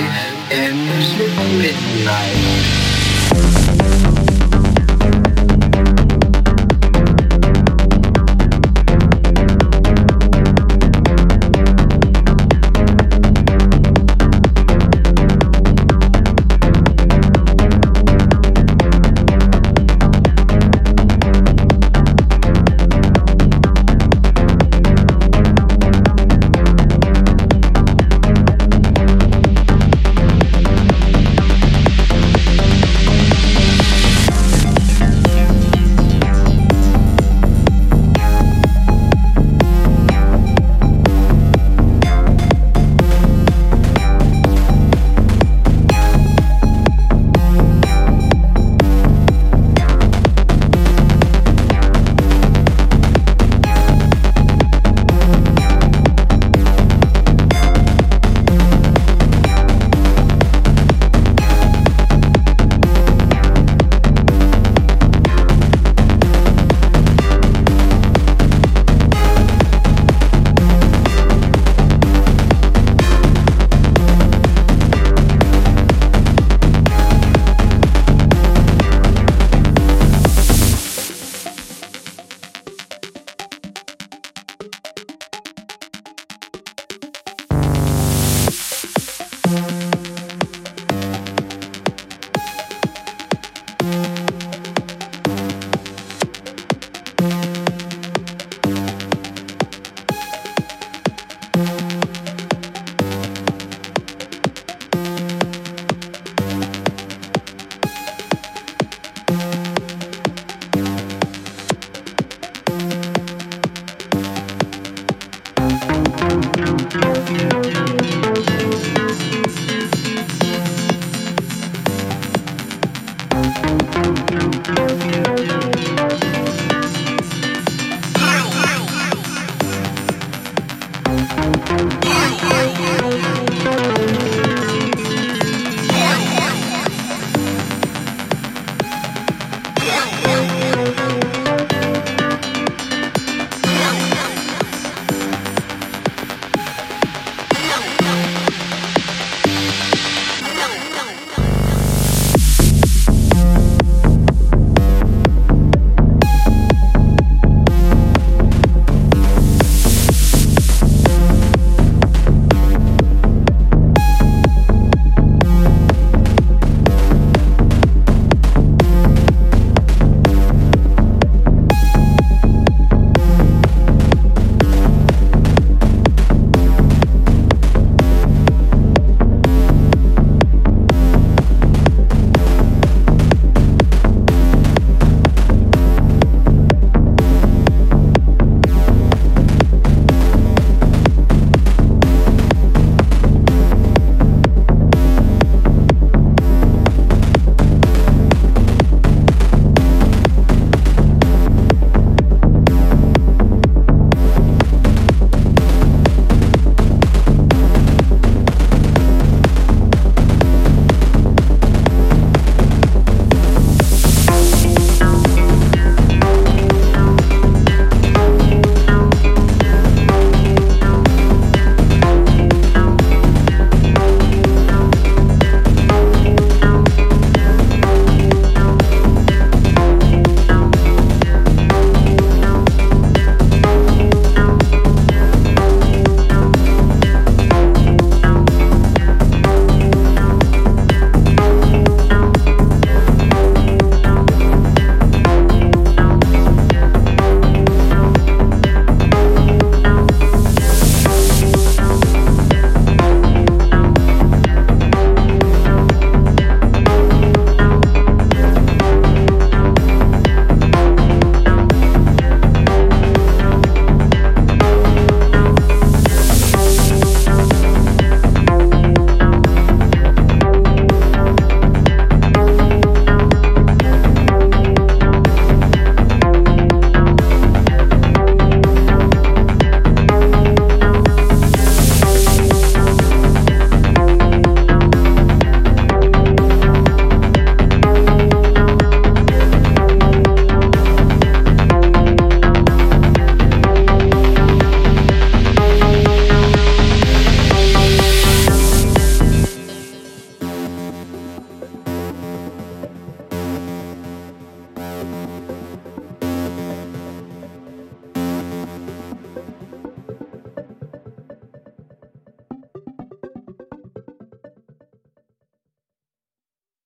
life ends at midnight.